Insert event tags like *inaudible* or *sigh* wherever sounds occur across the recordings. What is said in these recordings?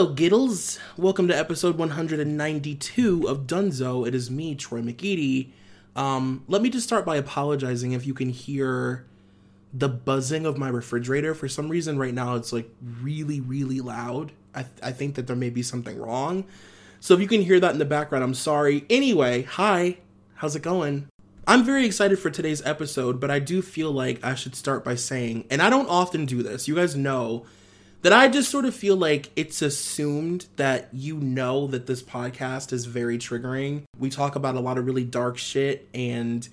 Hello, Giddles. Welcome to episode 192 of Dunzo. It is me, Troy McEady. Um, let me just start by apologizing if you can hear the buzzing of my refrigerator. For some reason, right now, it's like really, really loud. I, th- I think that there may be something wrong. So if you can hear that in the background, I'm sorry. Anyway, hi. How's it going? I'm very excited for today's episode, but I do feel like I should start by saying, and I don't often do this, you guys know that I just sort of feel like it's assumed that you know that this podcast is very triggering. We talk about a lot of really dark shit and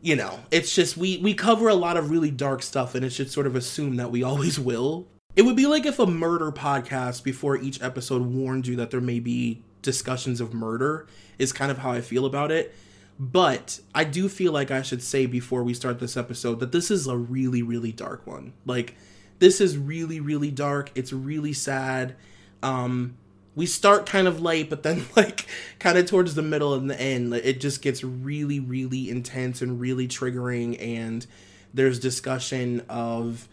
you know, it's just we we cover a lot of really dark stuff and it should sort of assume that we always will. It would be like if a murder podcast before each episode warned you that there may be discussions of murder is kind of how I feel about it. But I do feel like I should say before we start this episode that this is a really really dark one. Like this is really really dark. It's really sad. Um we start kind of light but then *laughs* like kind of towards the middle and the end it just gets really really intense and really triggering and there's discussion of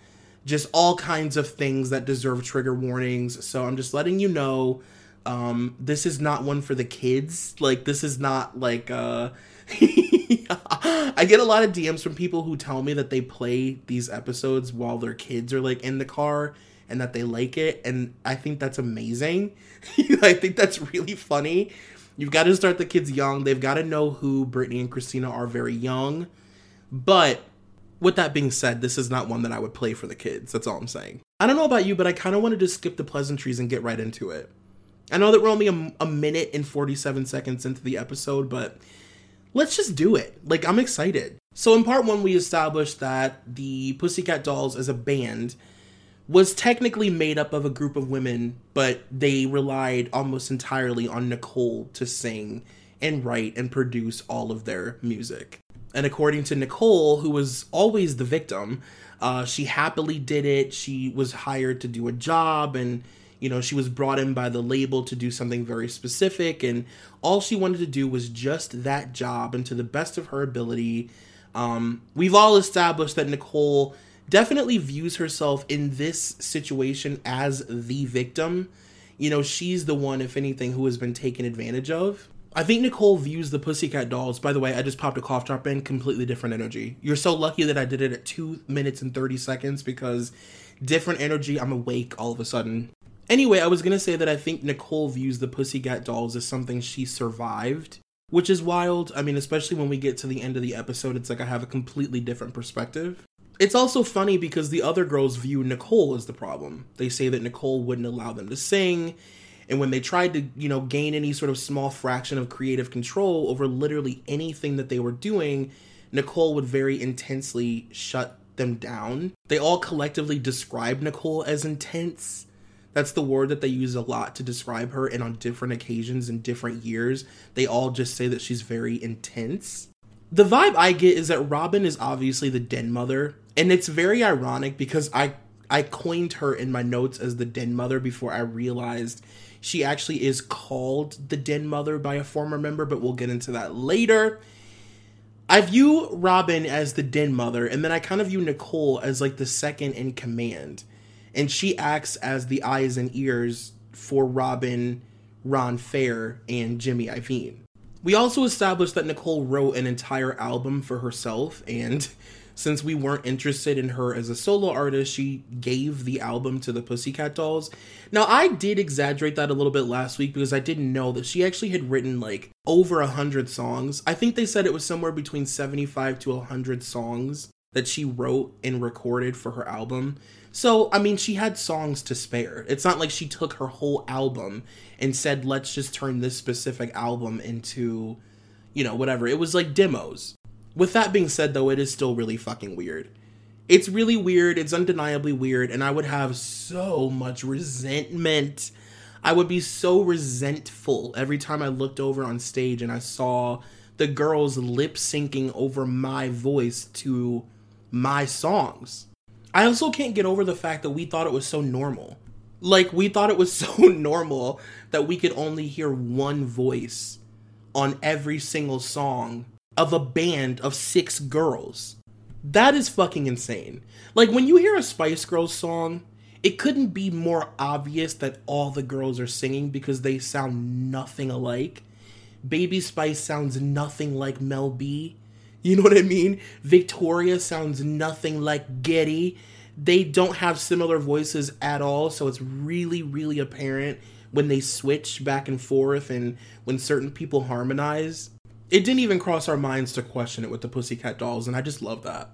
just all kinds of things that deserve trigger warnings. So i'm just letting you know um this is not one for the kids. Like this is not like uh *laughs* *laughs* I get a lot of DMs from people who tell me that they play these episodes while their kids are like in the car and that they like it and I think that's amazing. *laughs* I think that's really funny. You've got to start the kids young. They've got to know who Brittany and Christina are very young. But with that being said, this is not one that I would play for the kids. That's all I'm saying. I don't know about you, but I kind of wanted to skip the pleasantries and get right into it. I know that we're only a, a minute and 47 seconds into the episode, but let's just do it. Like, I'm excited. So, in part one, we established that the Pussycat Dolls as a band was technically made up of a group of women, but they relied almost entirely on Nicole to sing and write and produce all of their music. And according to Nicole, who was always the victim, uh, she happily did it. She was hired to do a job and you know, she was brought in by the label to do something very specific, and all she wanted to do was just that job, and to the best of her ability. Um, we've all established that Nicole definitely views herself in this situation as the victim. You know, she's the one, if anything, who has been taken advantage of. I think Nicole views the Pussycat Dolls. By the way, I just popped a cough drop in, completely different energy. You're so lucky that I did it at two minutes and 30 seconds because different energy, I'm awake all of a sudden. Anyway, I was gonna say that I think Nicole views the Pussycat Dolls as something she survived, which is wild. I mean, especially when we get to the end of the episode, it's like I have a completely different perspective. It's also funny because the other girls view Nicole as the problem. They say that Nicole wouldn't allow them to sing, and when they tried to, you know, gain any sort of small fraction of creative control over literally anything that they were doing, Nicole would very intensely shut them down. They all collectively describe Nicole as intense that's the word that they use a lot to describe her, and on different occasions in different years, they all just say that she's very intense. The vibe I get is that Robin is obviously the den mother, and it's very ironic because I I coined her in my notes as the den mother before I realized she actually is called the den mother by a former member, but we'll get into that later. I view Robin as the den mother, and then I kind of view Nicole as like the second in command and she acts as the eyes and ears for Robin, Ron Fair, and Jimmy Iovine. We also established that Nicole wrote an entire album for herself, and since we weren't interested in her as a solo artist, she gave the album to the Pussycat Dolls. Now, I did exaggerate that a little bit last week because I didn't know that she actually had written like over a hundred songs. I think they said it was somewhere between 75 to 100 songs that she wrote and recorded for her album. So, I mean, she had songs to spare. It's not like she took her whole album and said, let's just turn this specific album into, you know, whatever. It was like demos. With that being said, though, it is still really fucking weird. It's really weird. It's undeniably weird. And I would have so much resentment I would be so resentful every time I looked over on stage and I saw the girls lip syncing over my voice to my songs. I also can't get over the fact that we thought it was so normal. Like, we thought it was *laughs* so normal that we could only hear one voice on every single song of a band of six girls. That is fucking insane. Like, when you hear a Spice Girls song, it couldn't be more obvious that all the girls are singing because they sound nothing alike. Baby Spice sounds nothing like Mel B. You know what I mean? Victoria sounds nothing like Geri. They don't have similar voices at all, so it's really, really apparent when they switch back and forth and when certain people harmonize. It didn't even cross our minds to question it with the Pussycat Dolls, and I just love that.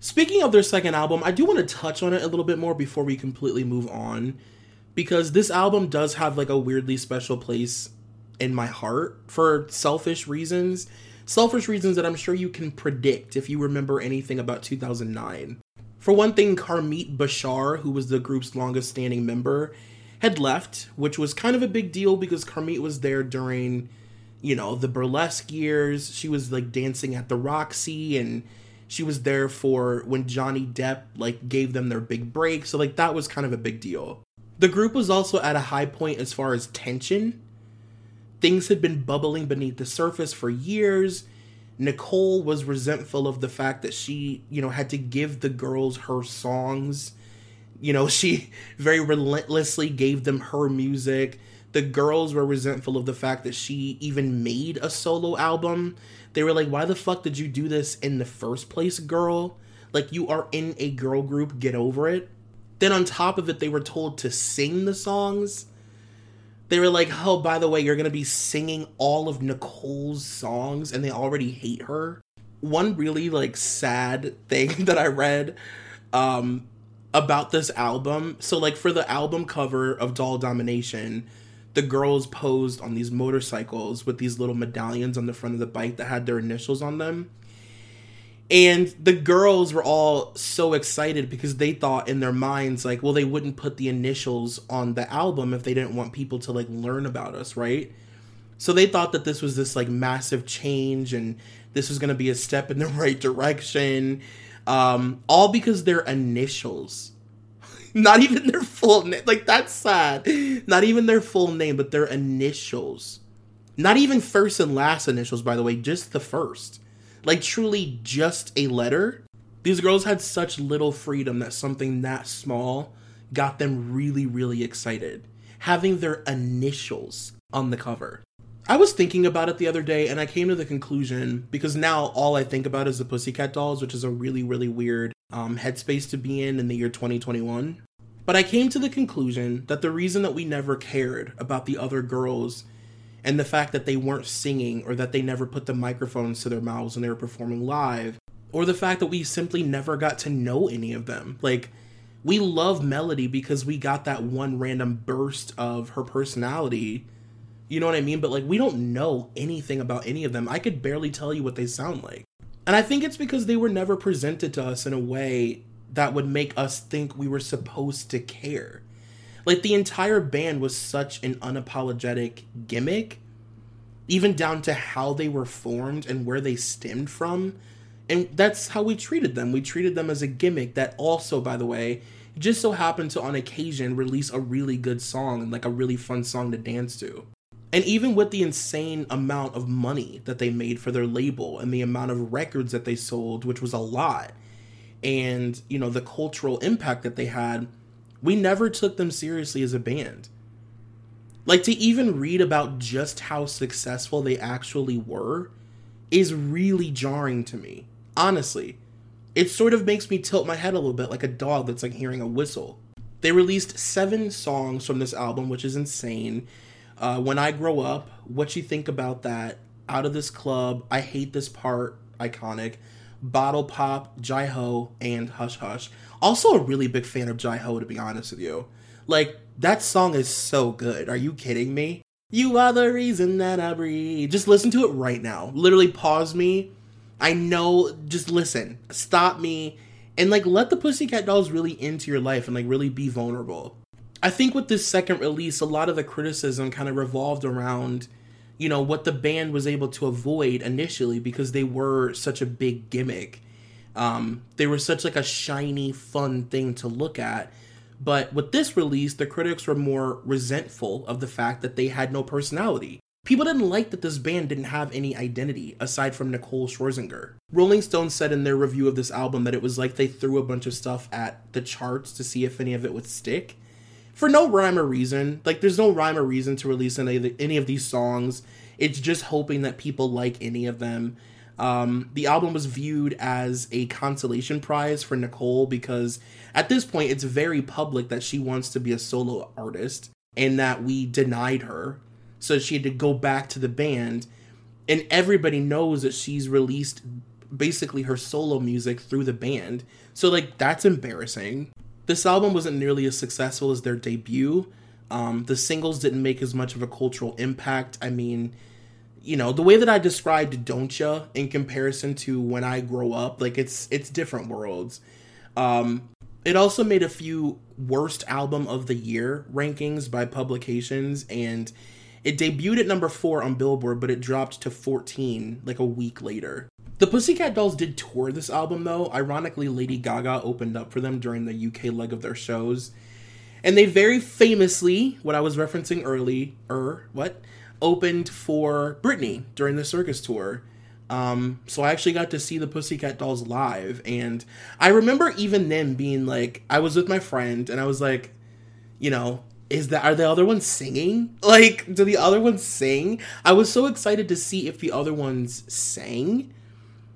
Speaking of their second album, I do want to touch on it a little bit more before we completely move on because this album does have like a weirdly special place in my heart for selfish reasons. Selfish reasons that I'm sure you can predict if you remember anything about 2009. For one thing, Carmit Bashar, who was the group's longest standing member, had left, which was kind of a big deal because Carmit was there during, you know, the burlesque years. She was like dancing at the Roxy and she was there for when Johnny Depp like gave them their big break. So like that was kind of a big deal. The group was also at a high point as far as tension. Things had been bubbling beneath the surface for years. Nicole was resentful of the fact that she, you know, had to give the girls her songs. You know, *laughs* she very relentlessly gave them her music. The girls were resentful of the fact that she even made a solo album they were like, why the fuck did you do this in the first place, girl? Like, you are in a girl group, get over it. Then, on top of it, they were told to sing the songs. They were like, oh, by the way, you're gonna be singing all of Nicole's songs, and they already hate her. One really, like, sad thing *laughs* that I read um, about this album. So, like, for the album cover of Doll Domination, the girls posed on these motorcycles with these little medallions on the front of the bike that had their initials on them. And the girls were all so excited because they thought in their minds, like, well, they wouldn't put the initials on the album if they didn't want people to, like, learn about us, right? So they thought that this was this, like, massive change and this was going to be a step in the *laughs* right direction. Um, all because their initials *laughs* not even their full name. Like that's sad. Not even their full name, but their initials. Not even first and last initials, by the way, just the first. Like truly just a letter. These girls had such little freedom that something that small got them really, really excited. Having their initials on the cover. I was thinking about it the other day and I came to the conclusion because now all I think about is the Pussycat Dolls, which is a really, really weird um, headspace to be in in the year 2021. But I came to the conclusion that the reason that we never cared about the other girls and the fact that they weren't singing or that they never put the microphones to their mouths when they were performing live, or the fact that we simply never got to know any of them. Like, we love Melody because we got that one random burst of her personality. You know what I mean? But like, we don't know anything about any of them. I could barely tell you what they sound like. And I think it's because they were never presented to us in a way that would make us think we were supposed to care. Like the entire band was such an unapologetic gimmick, even down to how they were formed and where they stemmed from. And that's how we treated them. We treated them as a gimmick that also, by the way, just so happened to on occasion release a really good song and like a really fun song to dance to. And even with the insane amount of money that they made for their label and the amount of records that they sold, which was a lot, and you know the cultural impact that they had we never took them seriously as a band. Like to even read about just how successful they actually were is really jarring to me. Honestly it sort of makes me tilt my head a little bit like a dog that's like hearing a whistle. They released seven songs from this album which is insane. Uh, when i grow up what you think about that out of this club i hate this part iconic Bottle Pop, Jai Ho, and Hush Hush. Also, a really big fan of Jai Ho, to be honest with you. Like, that song is so good. Are you kidding me? You are the reason that I breathe. Just listen to it right now. Literally pause me. I know, just listen. Stop me. And like let the Pussycat Dolls really into your life and like really be vulnerable. I think with this second release, a lot of the criticism kind of revolved around, you know, what the band was able to avoid initially because they were such a big gimmick. Um, they were such like a shiny, fun thing to look at. But with this release, the critics were more resentful of the fact that they had no personality. People didn't like that this band didn't have any identity aside from Nicole Scherzinger. Rolling Stone said in their review of this album that it was like they threw a bunch of stuff at the charts to see if any of it would stick. For no rhyme or reason. Like, there's no rhyme or reason to release any of, the, any of these songs. It's just hoping that people like any of them. Um, the album was viewed as a consolation prize for Nicole because at this point it's very public that she wants to be a solo artist and that we denied her. So she had to go back to the band. And everybody knows that she's released basically her solo music through the band. So, like, that's embarrassing. This album wasn't nearly as successful as their debut. Um, the singles didn't make as much of a cultural impact. I mean, you know the way that i described don't ya in comparison to when i grow up like it's it's different worlds. Um it also made a few worst album of the year rankings by publications and it debuted at number 4 on billboard but it dropped to 14 like a week later. The pussycat dolls did tour this album though. Ironically lady gaga opened up for them during the uk leg of their shows. And they very famously what i was referencing early er what opened for Britney during the circus tour. Um, so I actually got to see the Pussycat Dolls live, and I remember even then being like, I was with my friend, and I was like, you know, is that are the other ones singing? *laughs* Like, do the other ones sing? I was so excited to see if the other ones sang,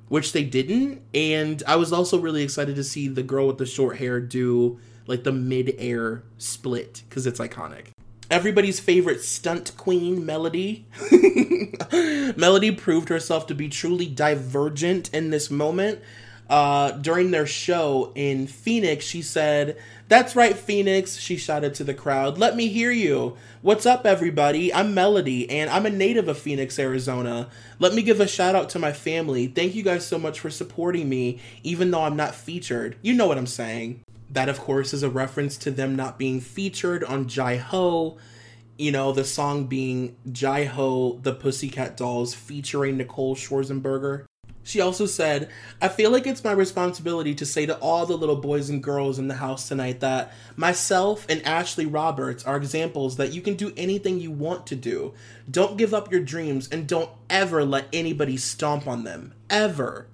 which they didn't, and I was also really excited to see the girl with the short hair do like the mid-air split because it's iconic everybody's favorite stunt queen, Melody. *laughs* Melody proved herself to be truly divergent in this moment. Uh, during their show in Phoenix, she said, That's right, Phoenix, she shouted to the crowd. Let me hear you. What's up, everybody? I'm Melody, and I'm a native of Phoenix, Arizona. Let me give a shout out to my family. Thank you guys so much for supporting me, even though I'm not featured. You know what I'm saying. That, of course, is a reference to them not being featured on Jai Ho. You know, the song being Jai Ho, the Pussycat Dolls, featuring Nicole Scherzinger. She also said, I feel like it's my responsibility to say to all the little boys and girls in the house tonight that myself and Ashley Roberts are examples that you can do anything you want to do. Don't give up your dreams and don't ever let anybody stomp on them. Ever.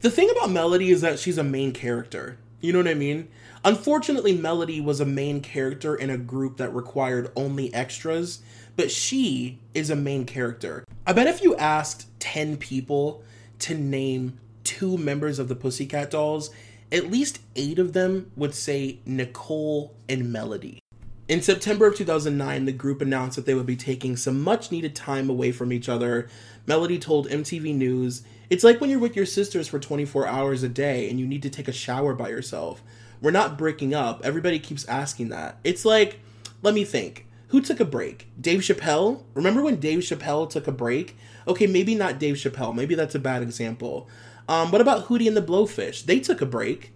The thing about Melody is that she's a main character. You know what I mean? Unfortunately, Melody was a main character in a group that required only extras, but she is a main character. I bet if you asked 10 people to name two members of the Pussycat Dolls, at least eight of them would say Nicole and Melody. In September of 2009, the group announced that they would be taking some much needed time away from each other. Melody told MTV News, It's like when you're with your sisters for 24 hours a day and you need to take a shower by yourself. We're not breaking up. Everybody keeps asking that. It's like, let me think. Who took a break? Dave Chappelle? Remember when Dave Chappelle took a break? Okay, maybe not Dave Chappelle. Maybe that's a bad example. Um, what about Hootie and the Blowfish? They took a break.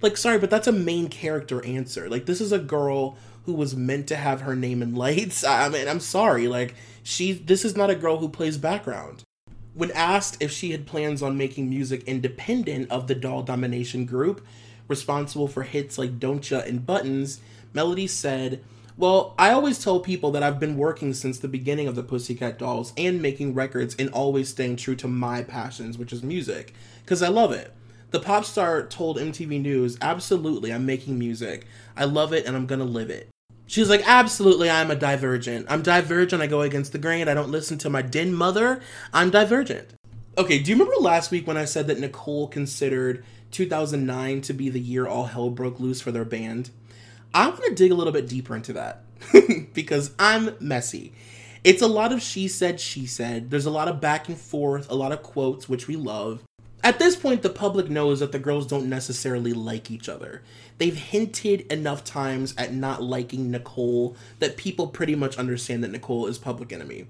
Like, sorry, but that's a main character answer. Like, this is a girl who was meant to have her name in lights. *laughs* I mean, I'm sorry. Like, she, this is not a girl who plays background. When asked if she had plans on making music independent of the doll domination group, responsible for hits like Don't Ya and Buttons, Melody said, Well, I always tell people that I've been working since the beginning of the Pussycat Dolls and making records and always staying true to my passions, which is music, because I love it. The pop star told MTV News, Absolutely, I'm making music. I love it and I'm gonna live it. She's like, Absolutely, I'm a divergent. I'm divergent, I go against the grain, I don't listen to my den mother. I'm divergent. Okay, do you remember last week when I said that Nicole considered 2009 to be the year all hell broke loose for their band. I want to dig a little bit deeper into that *laughs* because I'm messy. It's a lot of she said, she said. There's a lot of back and forth, a lot of quotes, which we love. At this point, the public knows that the girls don't necessarily like each other. They've hinted enough times at not liking Nicole that people pretty much understand that Nicole is public enemy.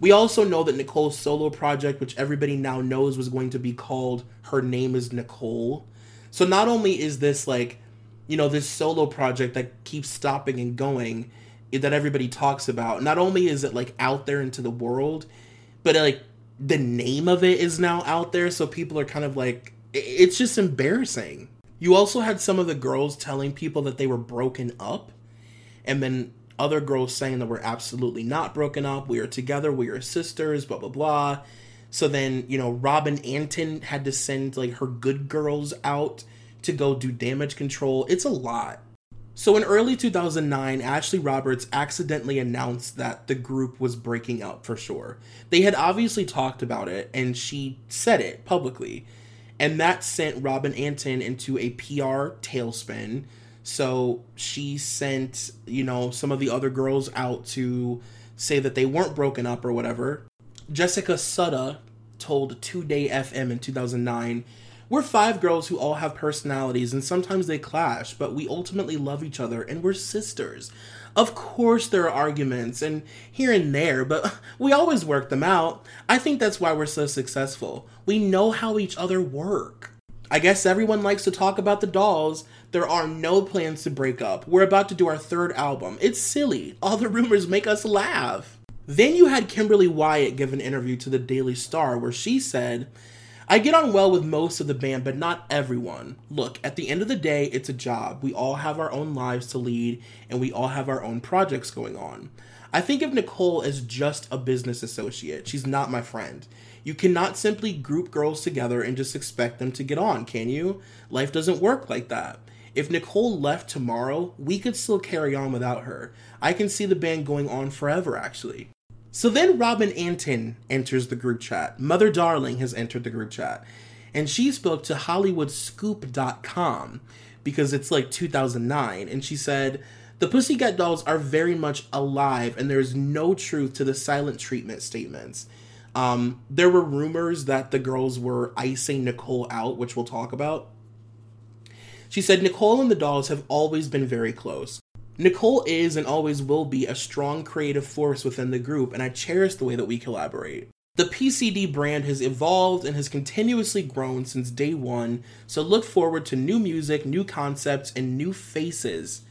We also know that Nicole's solo project, which everybody now knows was going to be called Her Name is Nicole. So not only is this like you know, this solo project that keeps stopping and going eh, that everybody talks about. Not only is it like out there into the world, but like the name of it is now out there, so people are kind of like, it's just embarrassing. You also had some of the girls telling people that they were broken up, and then other girls saying that we're absolutely not broken up, we are together, we are sisters, blah blah blah. So then, you know, Robin Antin had to send like her good girls out to go do damage control. It's a lot. So in early 2009, Ashley Roberts accidentally announced that the group was breaking up for sure. They had obviously talked about it and she said it publicly. And that sent Robin Antin into a PR tailspin. So she sent, you know, some of the other girls out to say that they weren't broken up or whatever. Jessica Sutta told 2Day FM in 2009 we're five girls who all have personalities and sometimes they clash, but we ultimately love each other and we're sisters. Of course, there are arguments and here and there, but *laughs* we always work them out. I think that's why we're so successful. We know how each other work. I guess everyone likes to talk about the dolls. There are no plans to break up. We're about to do our third album. It's silly. All the rumors make us laugh. Then you had Kimberly Wyatt give an interview to the Daily Star where she said, I get on well with most of the band, but not everyone. Look, at the end of the day, it's a job. We all have our own lives to lead, and we all have our own projects going on. I think of Nicole as just a business associate. She's not my friend. You cannot simply group girls together and just expect them to get on, can you? Life doesn't work like that. If Nicole left tomorrow, we could still carry on without her. I can see the band going on forever, actually. So then Robin Antin enters the group chat. Mother Darling has entered the group chat. And she spoke to HollywoodScoop.com because it's like 2009. And she said, The Pussycat Dolls are very much alive and there's no truth to the silent treatment statements. Um, there were rumors that the girls were icing Nicole out, which we'll talk about. She said, Nicole and the dolls have always been very close. Nicole is and always will be a strong creative force within the group, and I cherish the way that we collaborate. The PCD brand has evolved and has continuously grown since day one, so look forward to new music, new concepts, and new faces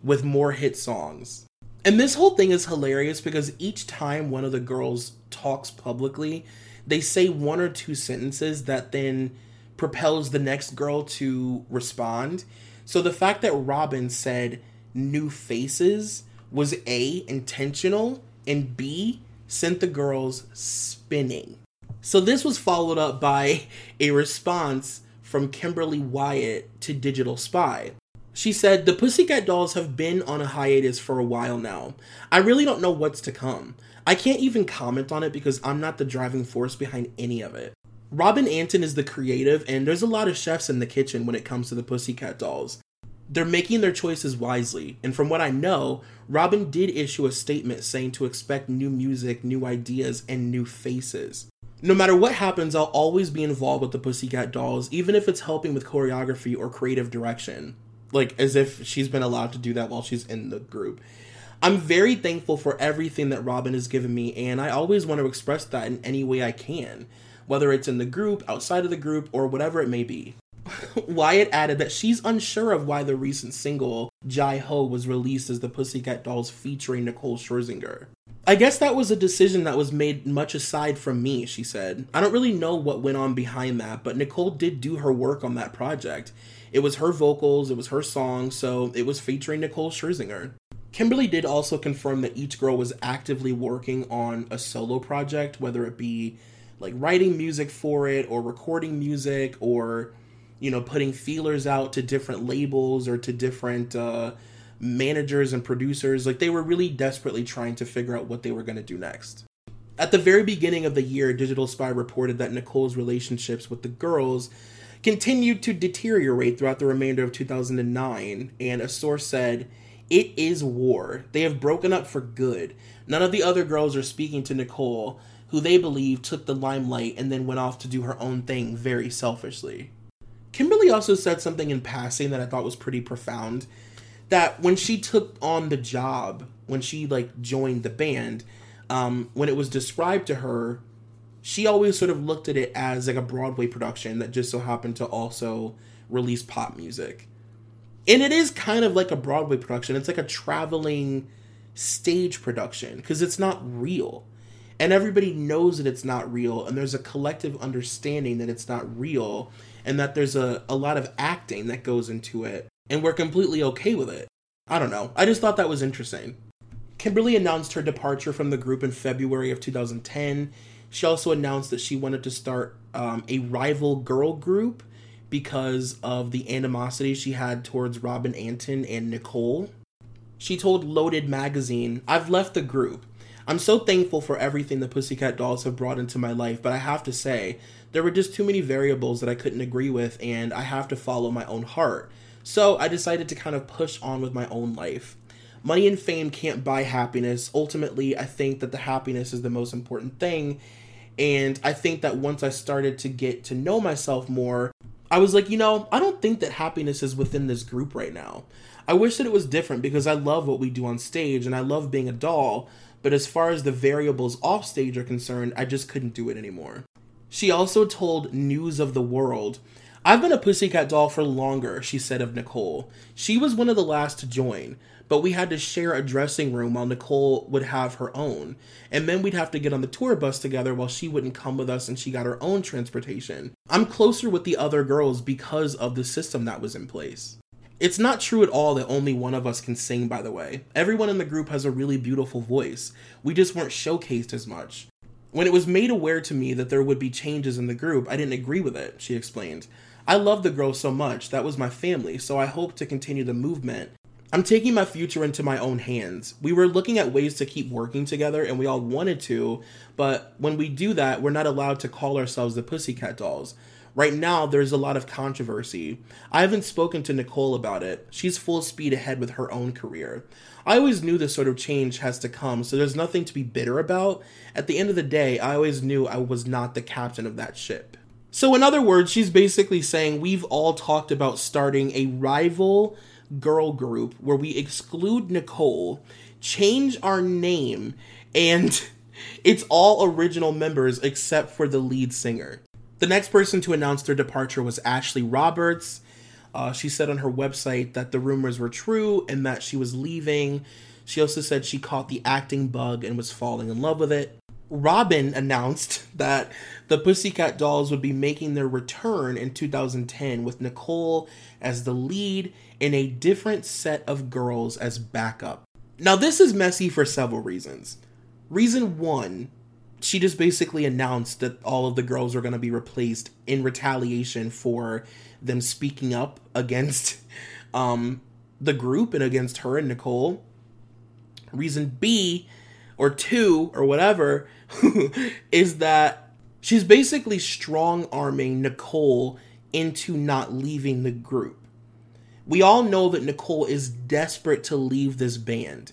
with more hit songs. And this whole thing is hilarious because each time one of the girls talks publicly, they say one or two sentences that then propels the next girl to respond. So the fact that Robin said, new faces was A, intentional, and B, sent the girls spinning. So this was followed up by a response from Kimberly Wyatt to Digital Spy. She said, The Pussycat Dolls have been on a hiatus for a while now. I really don't know what's to come. I can't even comment on it because I'm not the driving force behind any of it. Robin Antin is the creative, and there's a lot of chefs in the kitchen when it comes to the Pussycat Dolls they're making their choices wisely. And from what I know, Robin did issue a statement saying to expect new music, new ideas, and new faces. No matter what happens, I'll always be involved with the Pussycat Dolls, even if it's helping with choreography or creative direction. Like, as if she's been allowed to do that while she's in the group. I'm very thankful for everything that Robin has given me, and I always want to express that in any way I can, whether it's in the group, outside of the group, or whatever it may be. *laughs* Wyatt added that she's unsure of why the recent single Jai Ho was released as the Pussycat Dolls featuring Nicole Scherzinger. I guess that was a decision that was made much aside from me, she said. I don't really know what went on behind that, but Nicole did do her work on that project. It was her vocals, it was her song, so it was featuring Nicole Scherzinger. Kimberly did also confirm that each girl was actively working on a solo project, whether it be like writing music for it or recording music or you know, putting feelers out to different labels or to different uh, managers and producers. Like they were really desperately trying to figure out what they were going to do next. At the very beginning of the year, Digital Spy reported that Nicole's relationships with the girls continued to deteriorate throughout the remainder of 2009, and a source said, It is war. They have broken up for good. None of the other girls are speaking to Nicole, who they believe took the limelight and then went off to do her own thing very selfishly. Kimberly also said something in passing that I thought was pretty profound. That when she took on the job, when she like joined the band, um, when it was described to her, she always sort of looked at it as like a Broadway production that just so happened to also release pop music. And it is kind of like a Broadway production. It's like a traveling stage production because it's not real. And everybody knows that it's not real, and there's a collective understanding that it's not real, and that there's a, a lot of acting that goes into it, and we're completely okay with it. I don't know. I just thought that was interesting. Kimberly announced her departure from the group in February of 2010. She also announced that she wanted to start um, a rival girl group because of the animosity she had towards Robin Antin and Nicole. She told Loaded Magazine, I've left the group. I'm so thankful for everything the Pussycat Dolls have brought into my life, but I have to say, there were just too many variables that I couldn't agree with, and I have to follow my own heart. So I decided to kind of push on with my own life. Money and fame can't buy happiness. Ultimately, I think that the happiness is the most important thing. And I think that once I started to get to know myself more, I was like, you know, I don't think that happiness is within this group right now. I wish that it was different because I love what we do on stage and I love being a doll, but as far as the variables off stage are concerned, I just couldn't do it anymore. She also told News of the World, I've been a pussycat doll for longer, she said of Nicole. She was one of the last to join, but we had to share a dressing room while Nicole would have her own. And then we'd have to get on the tour bus together while she wouldn't come with us and she got her own transportation. I'm closer with the other girls because of the system that was in place. It's not true at all that only one of us can sing, by the way. Everyone in the group has a really beautiful voice. We just weren't showcased as much. When it was made aware to me that there would be changes in the group, I didn't agree with it, she explained. I love the girls so much, that was my family, so I hope to continue the movement. I'm taking my future into my own hands. We were looking at ways to keep working together, and we all wanted to, but when we do that, we're not allowed to call ourselves the Pussycat Dolls. Right now, there's a lot of controversy. I haven't spoken to Nicole about it. She's full speed ahead with her own career. I always knew this sort of change has to come, so there's nothing to be bitter about. At the end of the day, I always knew I was not the captain of that ship. So, in other words, she's basically saying we've all talked about starting a rival girl group where we exclude Nicole, change our name, and *laughs* it's all original members except for the lead singer. The next person to announce their departure was Ashley Roberts. Uh, she said on her website that the rumors were true and that she was leaving. She also said she caught the acting bug and was falling in love with it. Robin announced that the Pussycat Dolls would be making their return in 2010 with Nicole as the lead and a different set of girls as backup. Now, this is messy for several reasons. Reason one she just basically announced that all of the girls are going to be replaced in retaliation for them speaking up *laughs* against um, the group and against her and Nicole. Reason B or two or whatever *laughs* is that she's basically strong arming Nicole into not leaving the group. We all know that Nicole is desperate to leave this band.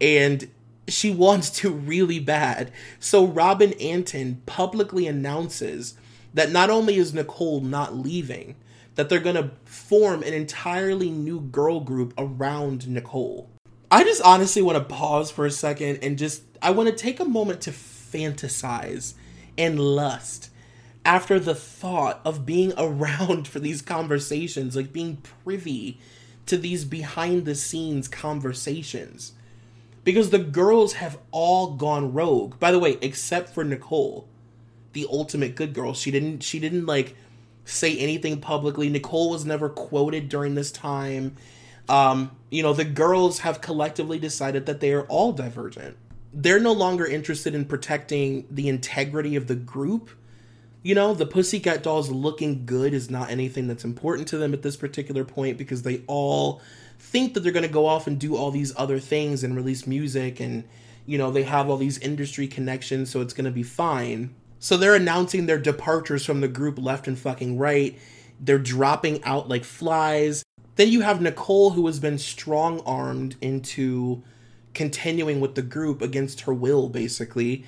And she wants to really bad. So Robin Antin publicly announces that not only is Nicole not leaving, that they're going to form an entirely new girl group around Nicole. I just honestly want to pause for a second and just I want to take a moment to fantasize and lust after the thought of being *laughs* around for these conversations, like being privy to these behind the scenes conversations because the girls have all gone rogue. By the way, except for Nicole, the ultimate good girl. She didn't she didn't like say anything publicly. Nicole was never quoted during this time. Um, you know, the girls have collectively decided that they are all divergent. They're no longer interested in protecting the integrity of the group. You know, the Pussycat Dolls looking good is not anything that's important to them at this particular point because they all think that they're going to go off and do all these other things and release music and you know they have all these industry connections so it's going to be fine. So they're announcing their departures from the group left and fucking right. They're dropping out like flies. Then you have nicole who has been strong armed into continuing with the group against her will basically.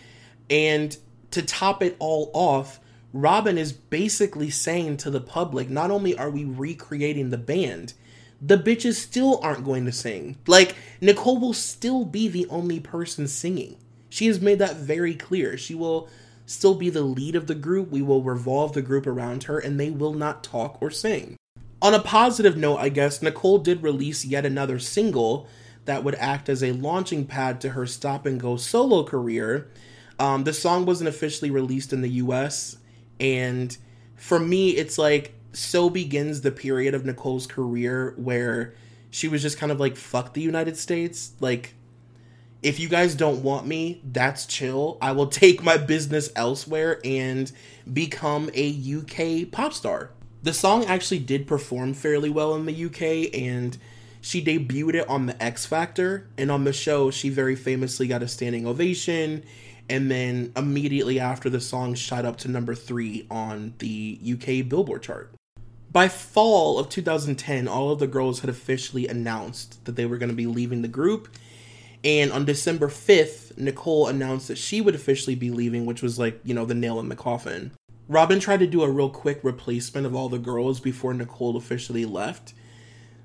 And to top it all off robin is basically saying to the public not only are we recreating the band the bitches still aren't going to sing. Like, Nicole will still be the only person singing. She has made that very clear. She will still be the lead of the group. We will revolve the group around her, and they will not talk or sing. On a positive note, I guess, Nicole did release yet another single that would act as a launching pad to her stop and go solo career. Um, the song wasn't officially released in the US, and for me, it's like so begins the period of Nicole's career where she was just kind of like, fuck the United States. Like, if you guys don't want me, that's chill. I will take my business elsewhere and become a UK pop star. The song actually did perform fairly well in the UK and she debuted it on the X Factor and on the show she very famously got a standing ovation and then immediately after the song shot up to number 3 on the UK Billboard chart. By fall of 2010, all of the girls had officially announced that they were going to be leaving the group and on December 5th, Nicole announced that she would officially be leaving, which was like, you know, the nail in the coffin. Robin tried to do a real quick replacement of all the girls before Nicole officially left.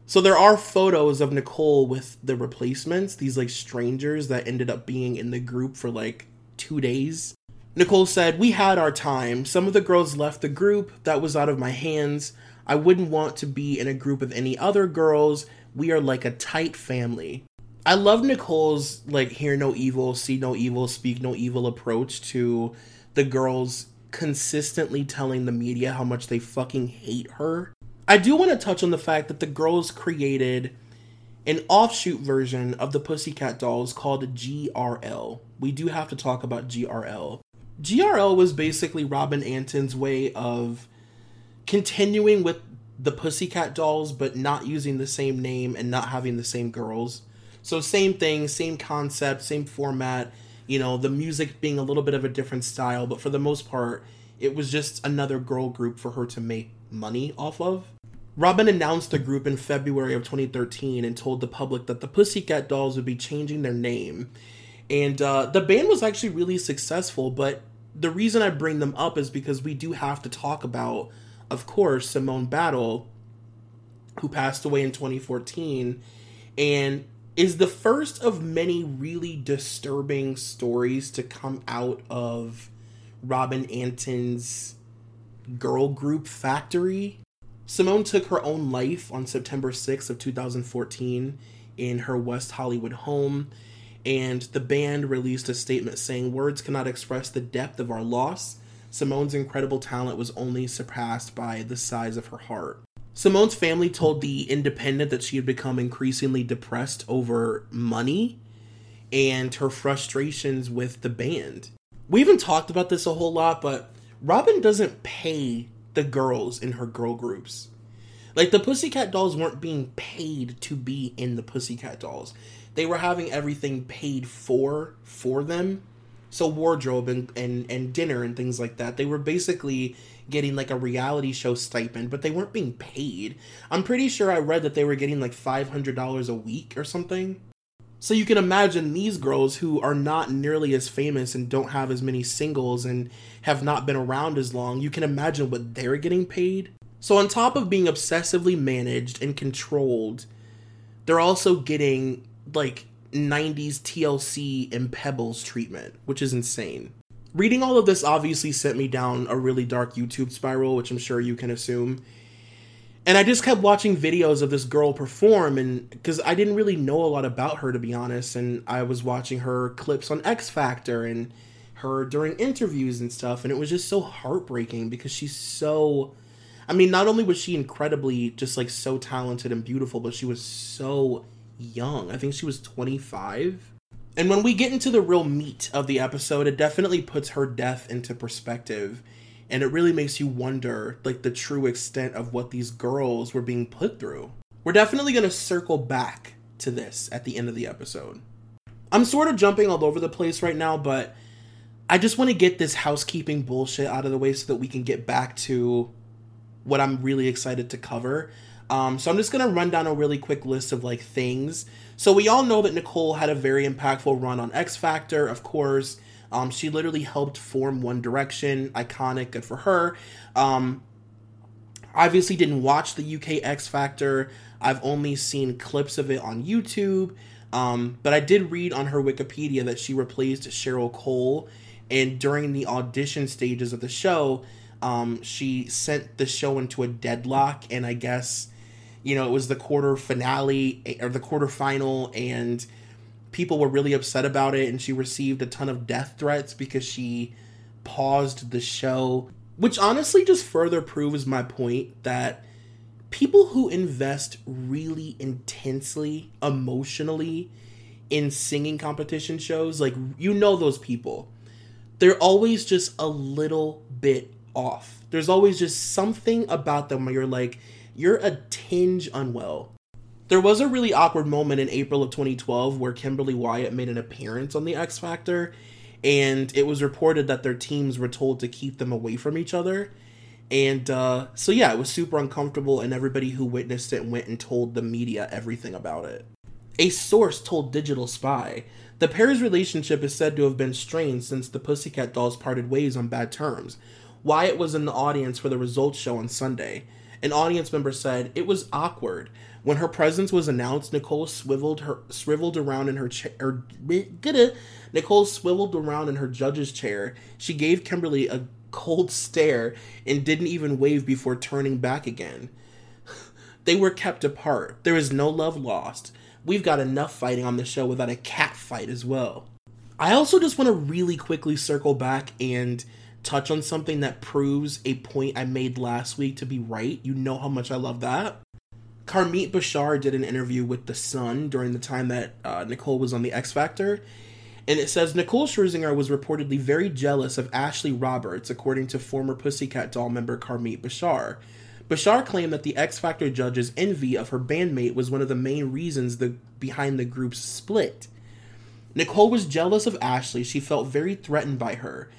So there are photos of Nicole with the replacements, these like strangers that ended up being in the group for like two days. Nicole said, We had our time. Some of the girls left the group. That was out of my hands. I wouldn't want to be in a group of any other girls. We are like a tight family. I love Nicole's like hear no evil, see no evil, speak no evil approach to the girls consistently telling the media how much they fucking hate her. I do want to touch on the fact that the girls created an offshoot version of the Pussycat Dolls called GRL. We do have to talk about GRL. GRL was basically Robin Antin's way of continuing with the Pussycat Dolls, but not using the same name and not having the same girls. So same thing, same concept, same format. You know, the music being a little bit of a different style, but for the most part, it was just another girl group for her to make money off of. Robin announced the group in February of 2013 and told the public that the Pussycat Dolls would be changing their name. And uh, the band was actually really successful, but the reason I bring them up is because we do have to talk about, of course, Simone Battle, who passed away in 2014. And is the first of many really disturbing stories to come out of Robin Antin's girl group factory. Simone took her own life on September 6th of 2014 in her West Hollywood home, and the band released a statement saying words cannot express the depth of our loss. Simone's incredible talent was only surpassed by the size of her heart. Simone's family told The Independent that she had become increasingly depressed over money and her frustrations with the band. We haven't talked about this a whole lot, but Robin doesn't pay the girls in her girl groups. Like the Pussycat Dolls weren't being paid to be in the Pussycat Dolls. They were having everything paid for for them. So wardrobe and, and, and dinner and things like that. They were basically getting like a reality show stipend, but they weren't being paid. I'm pretty sure I read that they were getting like $500 a week or something. So you can imagine these girls who are not nearly as famous and don't have as many singles and have not been around as long, you can imagine what they're getting paid. So on top of being obsessively managed and controlled, they're also getting like 90s TLC and Pebbles treatment, which is insane reading all of this obviously sent me down a really dark YouTube spiral, which I'm sure you can assume. And I just kept watching videos of this girl perform, and because I didn't really know a lot about her, to be honest, and I was watching her clips on X Factor and her during interviews and stuff, and it was just so heartbreaking because she's so. I mean, not only was she incredibly just like so talented and beautiful, but she was so young. I think she was 25 and when we get into the real meat of the episode, it definitely puts her death into perspective. And it really makes you wonder, like, the true extent of what these girls were being put through. We're definitely going to circle back to this at the end of the episode. I'm sort of jumping all over the place right now, but I just want to get this housekeeping bullshit out of the way so that we can get back to what I'm really excited to cover. Um, so I'm just to run down a really quick list of like things so we all know that Nicole had a very impactful run on X Factor, of course. Um, she literally helped form One Direction, iconic, good for her. Um, obviously, didn't watch the UK X Factor. I've only seen clips of it on YouTube. Um, but I did read on her Wikipedia that she replaced Cheryl Cole, and during the audition stages of the show, um, she sent the show into a deadlock, and I guess, you know, it was the quarter finale eh, or the quarter final, and people were really upset about it, and she received a ton of death threats because she paused the show, which honestly just further proves my point that people who invest really intensely emotionally in singing competition shows, like you know those people, they're always just a little bit off. There's always just something about them where you're like, you're a tinge unwell. There was a really awkward moment in April of 2012 where Kimberly Wyatt made an appearance on The X Factor, and it was reported that their teams were told to keep them away from each other. And uh, so, yeah, it was super uncomfortable, and everybody who witnessed it went and told the media everything about it. A source told Digital Spy the pair's relationship is said to have been strained since the Pussycat Dolls parted ways on bad terms. Wyatt was in the audience for the results show on Sunday. An audience member said it was awkward. When her presence was announced, Nicole swiveled her swiveled around in her chair. Nicole swiveled around in her judge's chair. She gave Kimberly a cold stare and didn't even wave before turning back again. *laughs* They were kept apart. There is no love lost. We've got enough fighting on the show without a cat fight as well. I also just want to really quickly circle back and touch on something that proves a point I made last week to be right. You know how much I love that. Carmit Bashar did an interview with The Sun during the time that uh, Nicole was on The X Factor, and it says Nicole Scherzinger was reportedly very jealous of Ashley Roberts, according to former Pussycat Doll member Carmit Bashar. Bashar claimed that the X Factor judge's envy of her bandmate was one of the main reasons the, behind the group's split. Nicole was jealous of Ashley. She felt very threatened by her,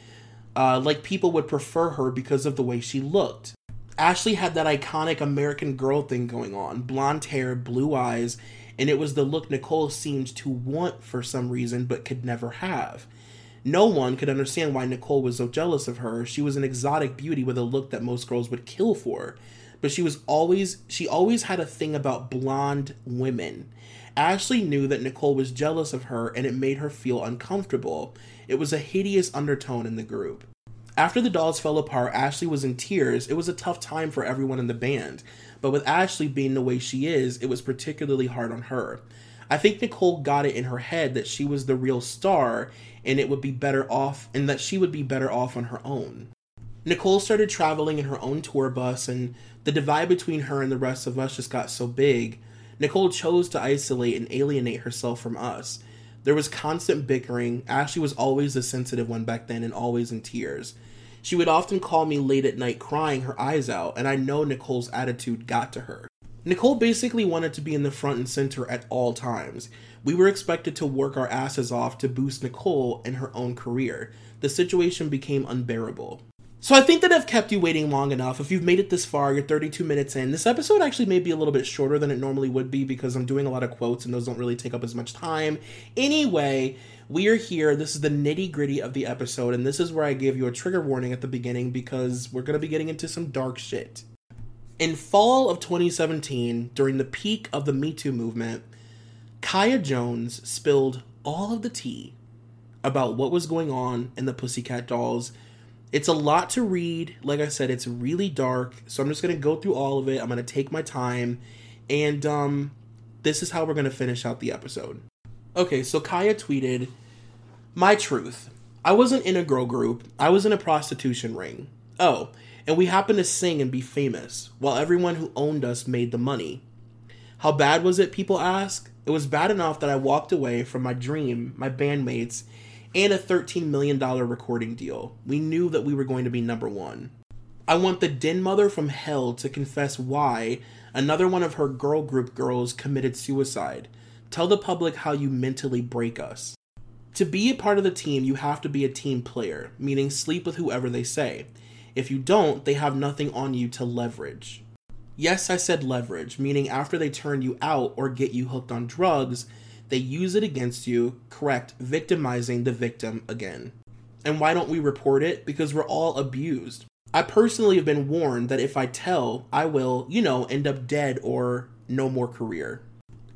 uh, like people would prefer her because of the way she looked. Ashley had that iconic American girl thing going on blonde hair, blue eyes, and it was the look Nicole seemed to want for some reason but could never have. No one could understand why Nicole was so jealous of her. She was an exotic beauty with a look that most girls would kill for. But she was always she always had a thing about blonde women. Ashley knew that Nicole was jealous of her and it made her feel uncomfortable. It was a hideous undertone in the group. After the dolls fell apart, Ashley was in tears. It was a tough time for everyone in the band, but with Ashley being the way she is, it was particularly hard on her. I think Nicole got it in her head that she was the real star and it would be better off and that she would be better off on her own. Nicole started traveling in her own tour bus and the divide between her and the rest of us just got so big. Nicole chose to isolate and alienate herself from us. There was constant bickering. Ashley was always the sensitive one back then and always in tears. She would often call me late at night crying her eyes out, and I know Nicole's attitude got to her. Nicole basically wanted to be in the front and center at all times. We were expected to work our asses off to boost Nicole and her own career. The situation became unbearable. So I think that I've kept you waiting long enough. If you've made it this far, you're 32 minutes in. This episode actually may be a little bit shorter than it normally would be because I'm doing a lot of quotes and those don't really take up as much time. Anyway, we are here. This is the nitty gritty of the episode, and this is where I give you a trigger warning at the beginning because we're going to be getting into some dark shit. In fall of 2017, during the peak of the Me Too movement, Kaya Jones spilled all of the tea about what was going on in the Pussycat Dolls. It's a lot to read. Like I said, it's really dark, so I'm just going to go through all of it. I'm going to take my time, and um, this is how we're going to finish out the episode. Okay, so Kaya tweeted, My truth. I wasn't in a girl group, I was in a prostitution ring. Oh, and we happened to sing and be famous, while everyone who owned us made the money. How bad was it, people ask? It was bad enough that I walked away from my dream, my bandmates, and a $13 million recording deal. We knew that we were going to be number one. I want the den mother from hell to confess why another one of her girl group girls committed suicide. Tell the public how you mentally break us. To be a part of the team, you have to be a team player, meaning sleep with whoever they say. If you don't, they have nothing on you to leverage. Yes, I said leverage, meaning after they turn you out or get you hooked on drugs, they use it against you, correct, victimizing the victim again. And why don't we report it? Because we're all abused. I personally have been warned that if I tell, I will, you know, end up dead or no more career.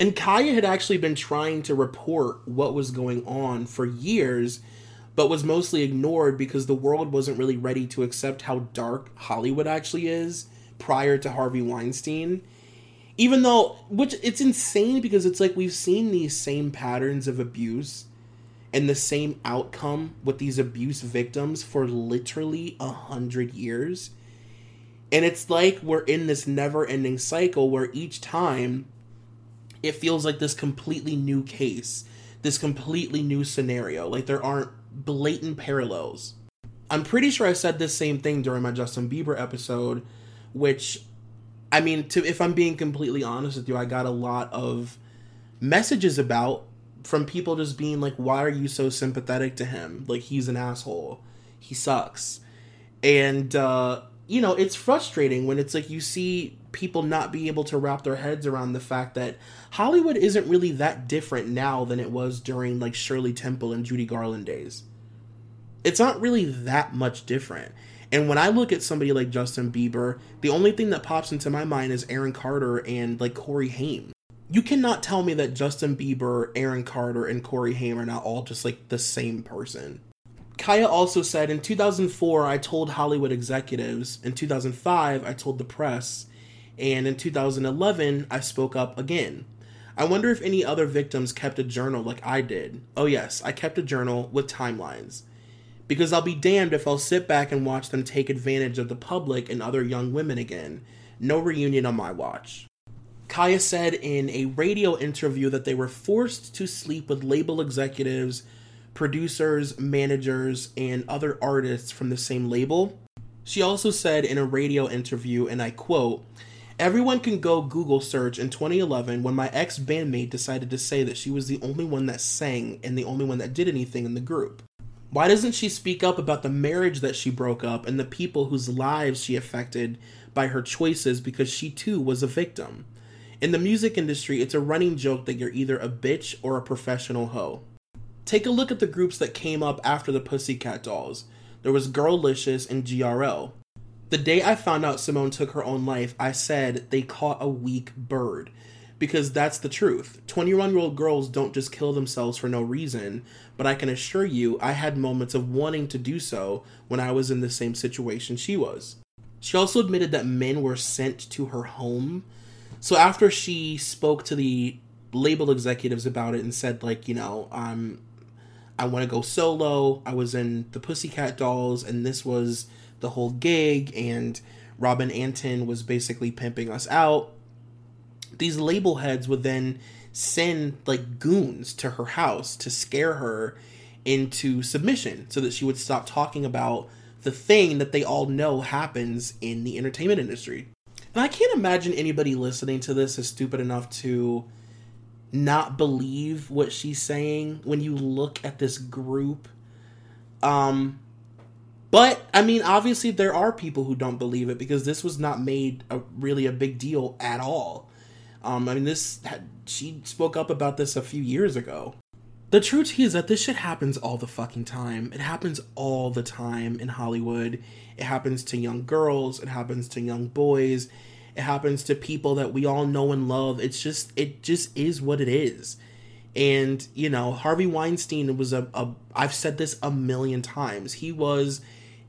And Kaya had actually been trying to report what was going on for years, but was mostly ignored because the world wasn't really ready to accept how dark Hollywood actually is prior to Harvey Weinstein. Even though, which it's insane because it's like we've seen these same patterns of abuse and the same outcome with these abuse victims for literally a hundred years. And it's like we're in this never ending cycle where each time it feels like this completely new case, this completely new scenario. Like there aren't blatant parallels. I'm pretty sure I said this same thing during my Justin Bieber episode, which I mean, to if I'm being completely honest with you, I got a lot of messages about from people just being like, "Why are you so sympathetic to him? Like he's an asshole. He sucks." And uh, you know, it's frustrating when it's like you see people not be able to wrap their heads around the fact that Hollywood isn't really that different now than it was during like Shirley Temple and Judy Garland days. It's not really that much different. And when I look at somebody like Justin Bieber, the only thing that pops into my mind is Aaron Carter and like Corey Haim. You cannot tell me that Justin Bieber, Aaron Carter, and Corey Haim are not all just like the same person. Kaya also said in 2004, I told Hollywood executives. In 2005, I told the press. And in 2011, I spoke up again. I wonder if any other victims kept a journal like I did. Oh, yes, I kept a journal with timelines. Because I'll be damned if I'll sit back and watch them take advantage of the public and other young women again. No reunion on my watch. Kaya said in a radio interview that they were forced to sleep with label executives, producers, managers, and other artists from the same label. She also said in a radio interview, and I quote, Everyone can go Google search in 2011 when my ex bandmate decided to say that she was the only one that sang and the only one that did anything in the group. Why doesn't she speak up about the marriage that she broke up and the people whose lives she affected by her choices because she too was a victim? In the music industry, it's a running joke that you're either a bitch or a professional hoe. Take a look at the groups that came up after the Pussycat Dolls. There was Girlicious and GRL. The day I found out Simone took her own life, I said they caught a weak bird. Because that's the truth. 21 year old girls don't just kill themselves for no reason, but I can assure you I had moments of wanting to do so when I was in the same situation she was. She also admitted that men were sent to her home so after she spoke to the label executives about it and said like, you know, um I want to go solo. I was in the Pussycat Dolls and this was the whole gig and Robin Antin was basically pimping us out. These label heads would then send like goons to her house to scare her into submission so that she would stop talking about the thing that they all know happens in the entertainment industry. And I can't imagine anybody listening to this is stupid enough to not believe what she's saying when you look at this group. Um but I mean obviously there are people who don't believe it because this was not made a really a big deal at all. Um I mean this had, she spoke up about this a few years ago. The truth is that this shit happens all the fucking time. It happens all the time in Hollywood. It happens to young girls, it happens to young boys, it happens to people that we all know and love. It's just it just is what it is. And, you know, Harvey Weinstein was a, a I've said this a million times. He was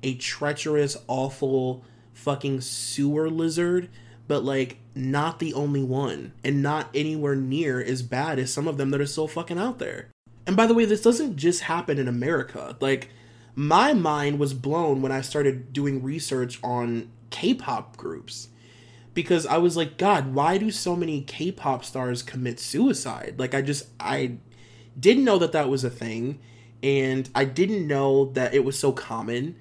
a treacherous, awful fucking sewer lizard, but like not the only one and not anywhere near as bad as some of them that are so fucking out there. And by the way, this doesn't just happen in America. Like, my mind was blown when I started doing research on K pop groups. Because I was like, God, why do so many K pop stars commit suicide? Like, I just, I didn't know that that was a thing. And I didn't know that it was so common.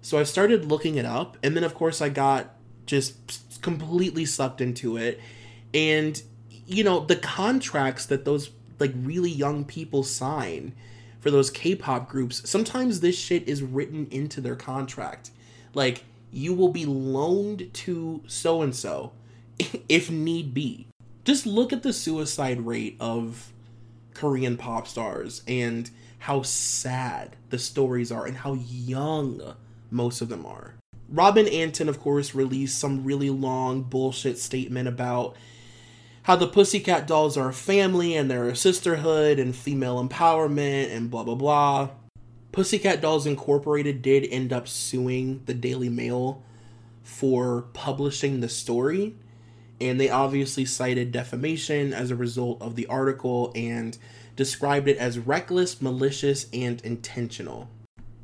So I started looking it up. And then, of course, I got just completely sucked into it. And, you know, the contracts that those like really young people sign for those K-pop groups, sometimes this shit is written into their contract. Like you will be loaned to so and so if need be. Just look at the suicide rate of Korean pop stars and how sad the stories are and how young most of them are. Robin Antin, of course, released some really long bullshit statement about how the Pussycat Dolls are a family and they're a sisterhood and female empowerment and blah blah blah. Pussycat Dolls Incorporated did end up suing the Daily Mail for publishing the story, and they obviously cited defamation as a result of the article and described it as reckless, malicious, and intentional.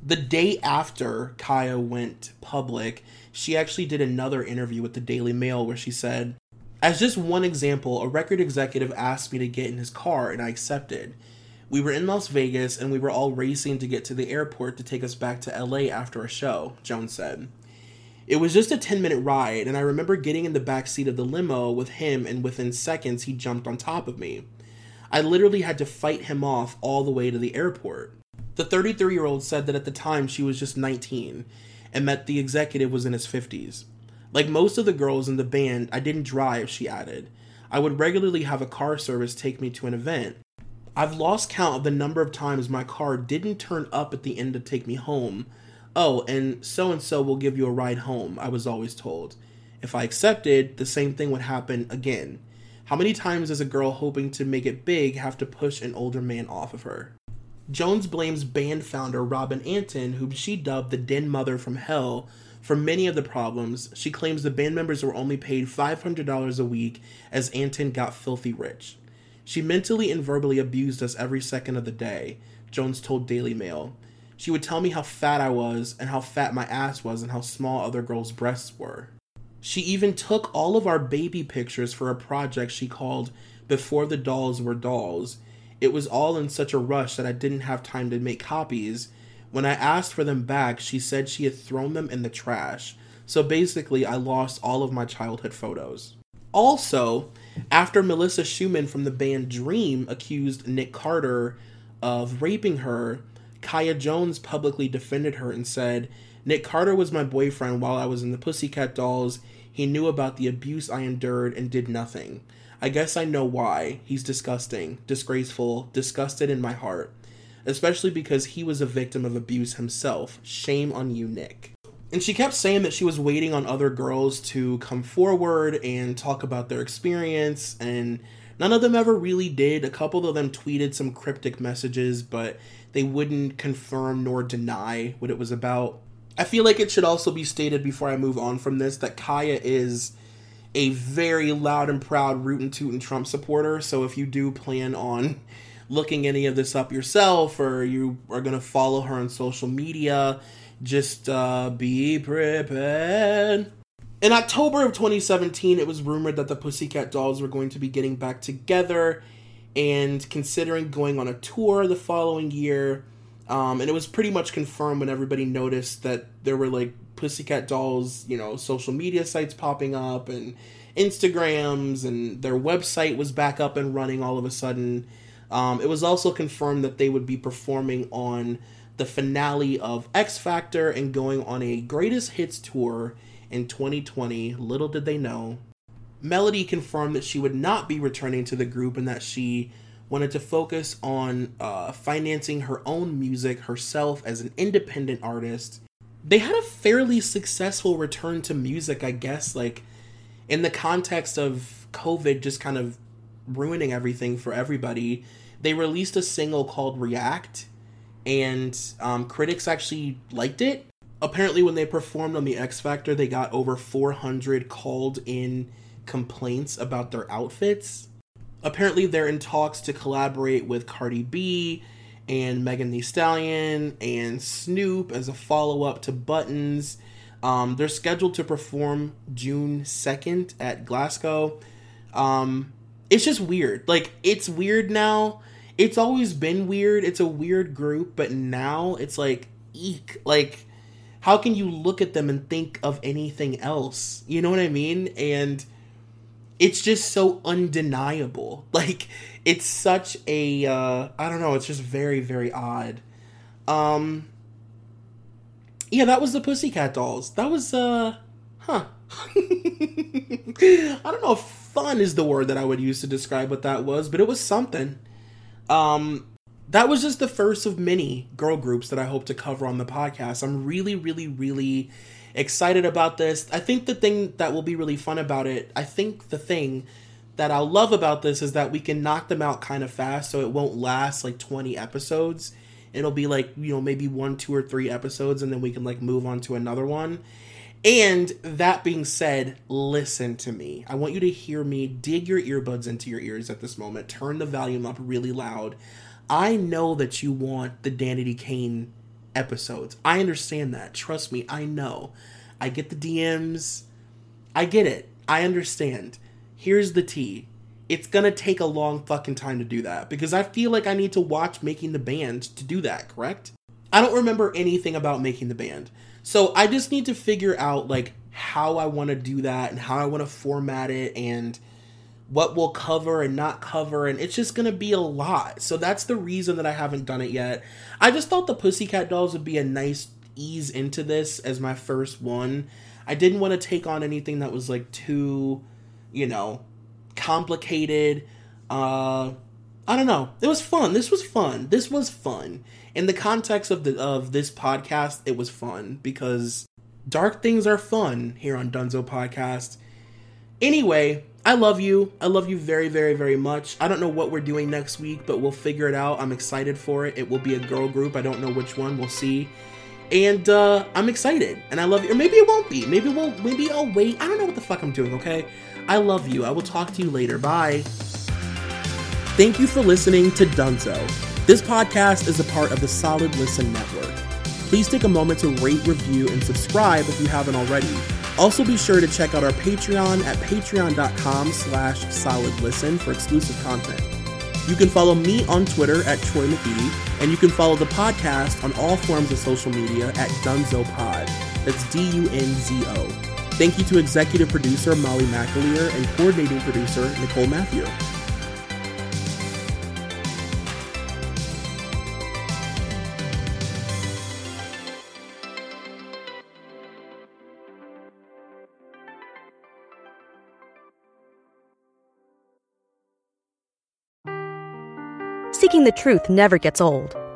The day after Kaya went public, she actually did another interview with the Daily Mail where she said, As just one example, a record executive asked me to get in his car and I accepted. We were in Las Vegas and we were all racing to get to the airport to take us back to LA after a show, Jones said. It was just a 10 minute ride, and I remember getting in the back seat of the limo with him, and within seconds, he jumped on top of me. I literally had to fight him off all the way to the airport. The 33 year old said that at the time she was just 19 and that the executive was in his 50s. Like most of the girls in the band, I didn't drive, she added. I would regularly have a car service take me to an event. I've lost count of the number of times my car didn't turn up at the end to take me home. Oh, and so and so will give you a ride home, I was always told. If I accepted, the same thing would happen again. How many times does a girl hoping to make it big have to push an older man off of her? Jones blames band founder Robin Antin, whom she dubbed the Den Mother from Hell, for many of the problems. She claims the band members were only paid $500 a week as Antin got filthy rich. She mentally and verbally abused us every second of the day, Jones told Daily Mail. She would tell me how fat I was and how fat my ass was and how small other girls' breasts were. She even took all of our baby pictures for a project she called Before the Dolls Were Dolls. It was all in such a rush that I didn't have time to make copies. When I asked for them back, she said she had thrown them in the trash. So basically, I lost all of my childhood photos. Also, after Melissa Schuman from the band Dream accused Nick Carter of raping her, Kaya Jones publicly defended her and said, Nick Carter was my boyfriend while I was in the Pussycat Dolls. He knew about the abuse I endured and did nothing. I guess I know why. He's disgusting, disgraceful, disgusted in my heart. Especially because he was a victim of abuse himself. Shame on you, Nick. And she kept saying that she was waiting on other girls to come forward and talk about their experience, and none of them ever really did. A couple of them tweeted some cryptic messages, but they wouldn't confirm nor deny what it was about. I feel like it should also be stated before I move on from this that Kaya is a very loud and proud root and toot and Trump supporter. So if you do plan on looking any of this up yourself or you are going to follow her on social media, just uh, be prepared. In October of 2017, it was rumored that the Pussycat Dolls were going to be getting back together and considering going on a tour the following year. Um, and it was pretty much confirmed when everybody noticed that there were like Pussycat Dolls, you know, social media sites popping up and Instagrams, and their website was back up and running all of a sudden. Um, it was also confirmed that they would be performing on the finale of X Factor and going on a greatest hits tour in 2020. Little did they know. Melody confirmed that she would not be returning to the group and that she wanted to focus on uh, financing her own music herself as an independent artist they had a fairly successful return to music, I guess, like in the context of COVID just kind of ruining everything for everybody. They released a single called React, and um, critics actually liked it. Apparently, when they performed on the X Factor, they got over 400 called in complaints about their outfits. Apparently, they're in talks to collaborate with Cardi B and Megan Thee Stallion and Snoop as a follow up to Buttons. Um, they're scheduled to perform June 2nd at Glasgow. Um, it's just weird. Like, it's weird now. It's always been weird. It's a weird group, but now it's like, eek. Like, how can you look at them and think of anything else? You know what I mean? And it's just so undeniable. *laughs* Like it's such a uh, I don't know, it's just very very odd. Um Yeah, that was the Pussycat Dolls. That was uh huh. *laughs* I don't know if fun is the word that I would use to describe what that was, but it was something. Um that was just the first of many girl groups that I hope to cover on the podcast. I'm really really really excited about this. I think the thing that will be really fun about it, I think the thing that I'll love about this is that we can knock them out kind of fast so it won't last like 20 episodes. it'll be like you know maybe one two or three episodes and then we can like move on to another one. And that being said listen to me. I want you to hear me dig your earbuds into your ears at this moment. Turn the volume up really loud. I know that you want the danity kane episodes. I understand that. Trust me i know. I get the dms i get it. I understand here's the tea it's gonna take a long fucking time to do that because I feel like I need to watch Making the Band to do that, correct? I don't remember anything about Making the Band. So I just need to figure out like how I want to do that and how I want to format it and what we'll cover and not cover and it's just to be a lot. So that's the reason that I haven't done it yet. I just thought the Pussycat Dolls would be a nice ease into this as my first one. I didn't want to take on anything that was like too, you know, complicated. Uh, I don't know. It was fun. This was fun. This was fun. In the context of the of this podcast, it was fun because dark things are fun here on Dunzo Podcast. Anyway, I love you. I love you very, very, very much. I don't know what we're doing next week, but we'll figure it out. I'm excited for it. It will be a girl group. I don't know which one. We'll see. And uh, I'm excited, and I love you. Or maybe it won't be. Maybe we'll. Maybe I'll wait. I don't know what the fuck I'm doing. Okay. I love you. I will talk to you later. Bye. Thank you for listening to Dunzo. This podcast is a part of the Solid Listen Network. Please take a moment to rate, review, and subscribe if you haven't already. Also be sure to check out our Patreon at patreon.com slash solidlisten for exclusive content. You can follow me on Twitter at Troy McGee, and you can follow the podcast on all forms of social media at DunzoPod. That's D-U-N-Z-O. Thank you to executive producer Molly McAleer and coordinating producer Nicole Matthew. Seeking the truth never gets old.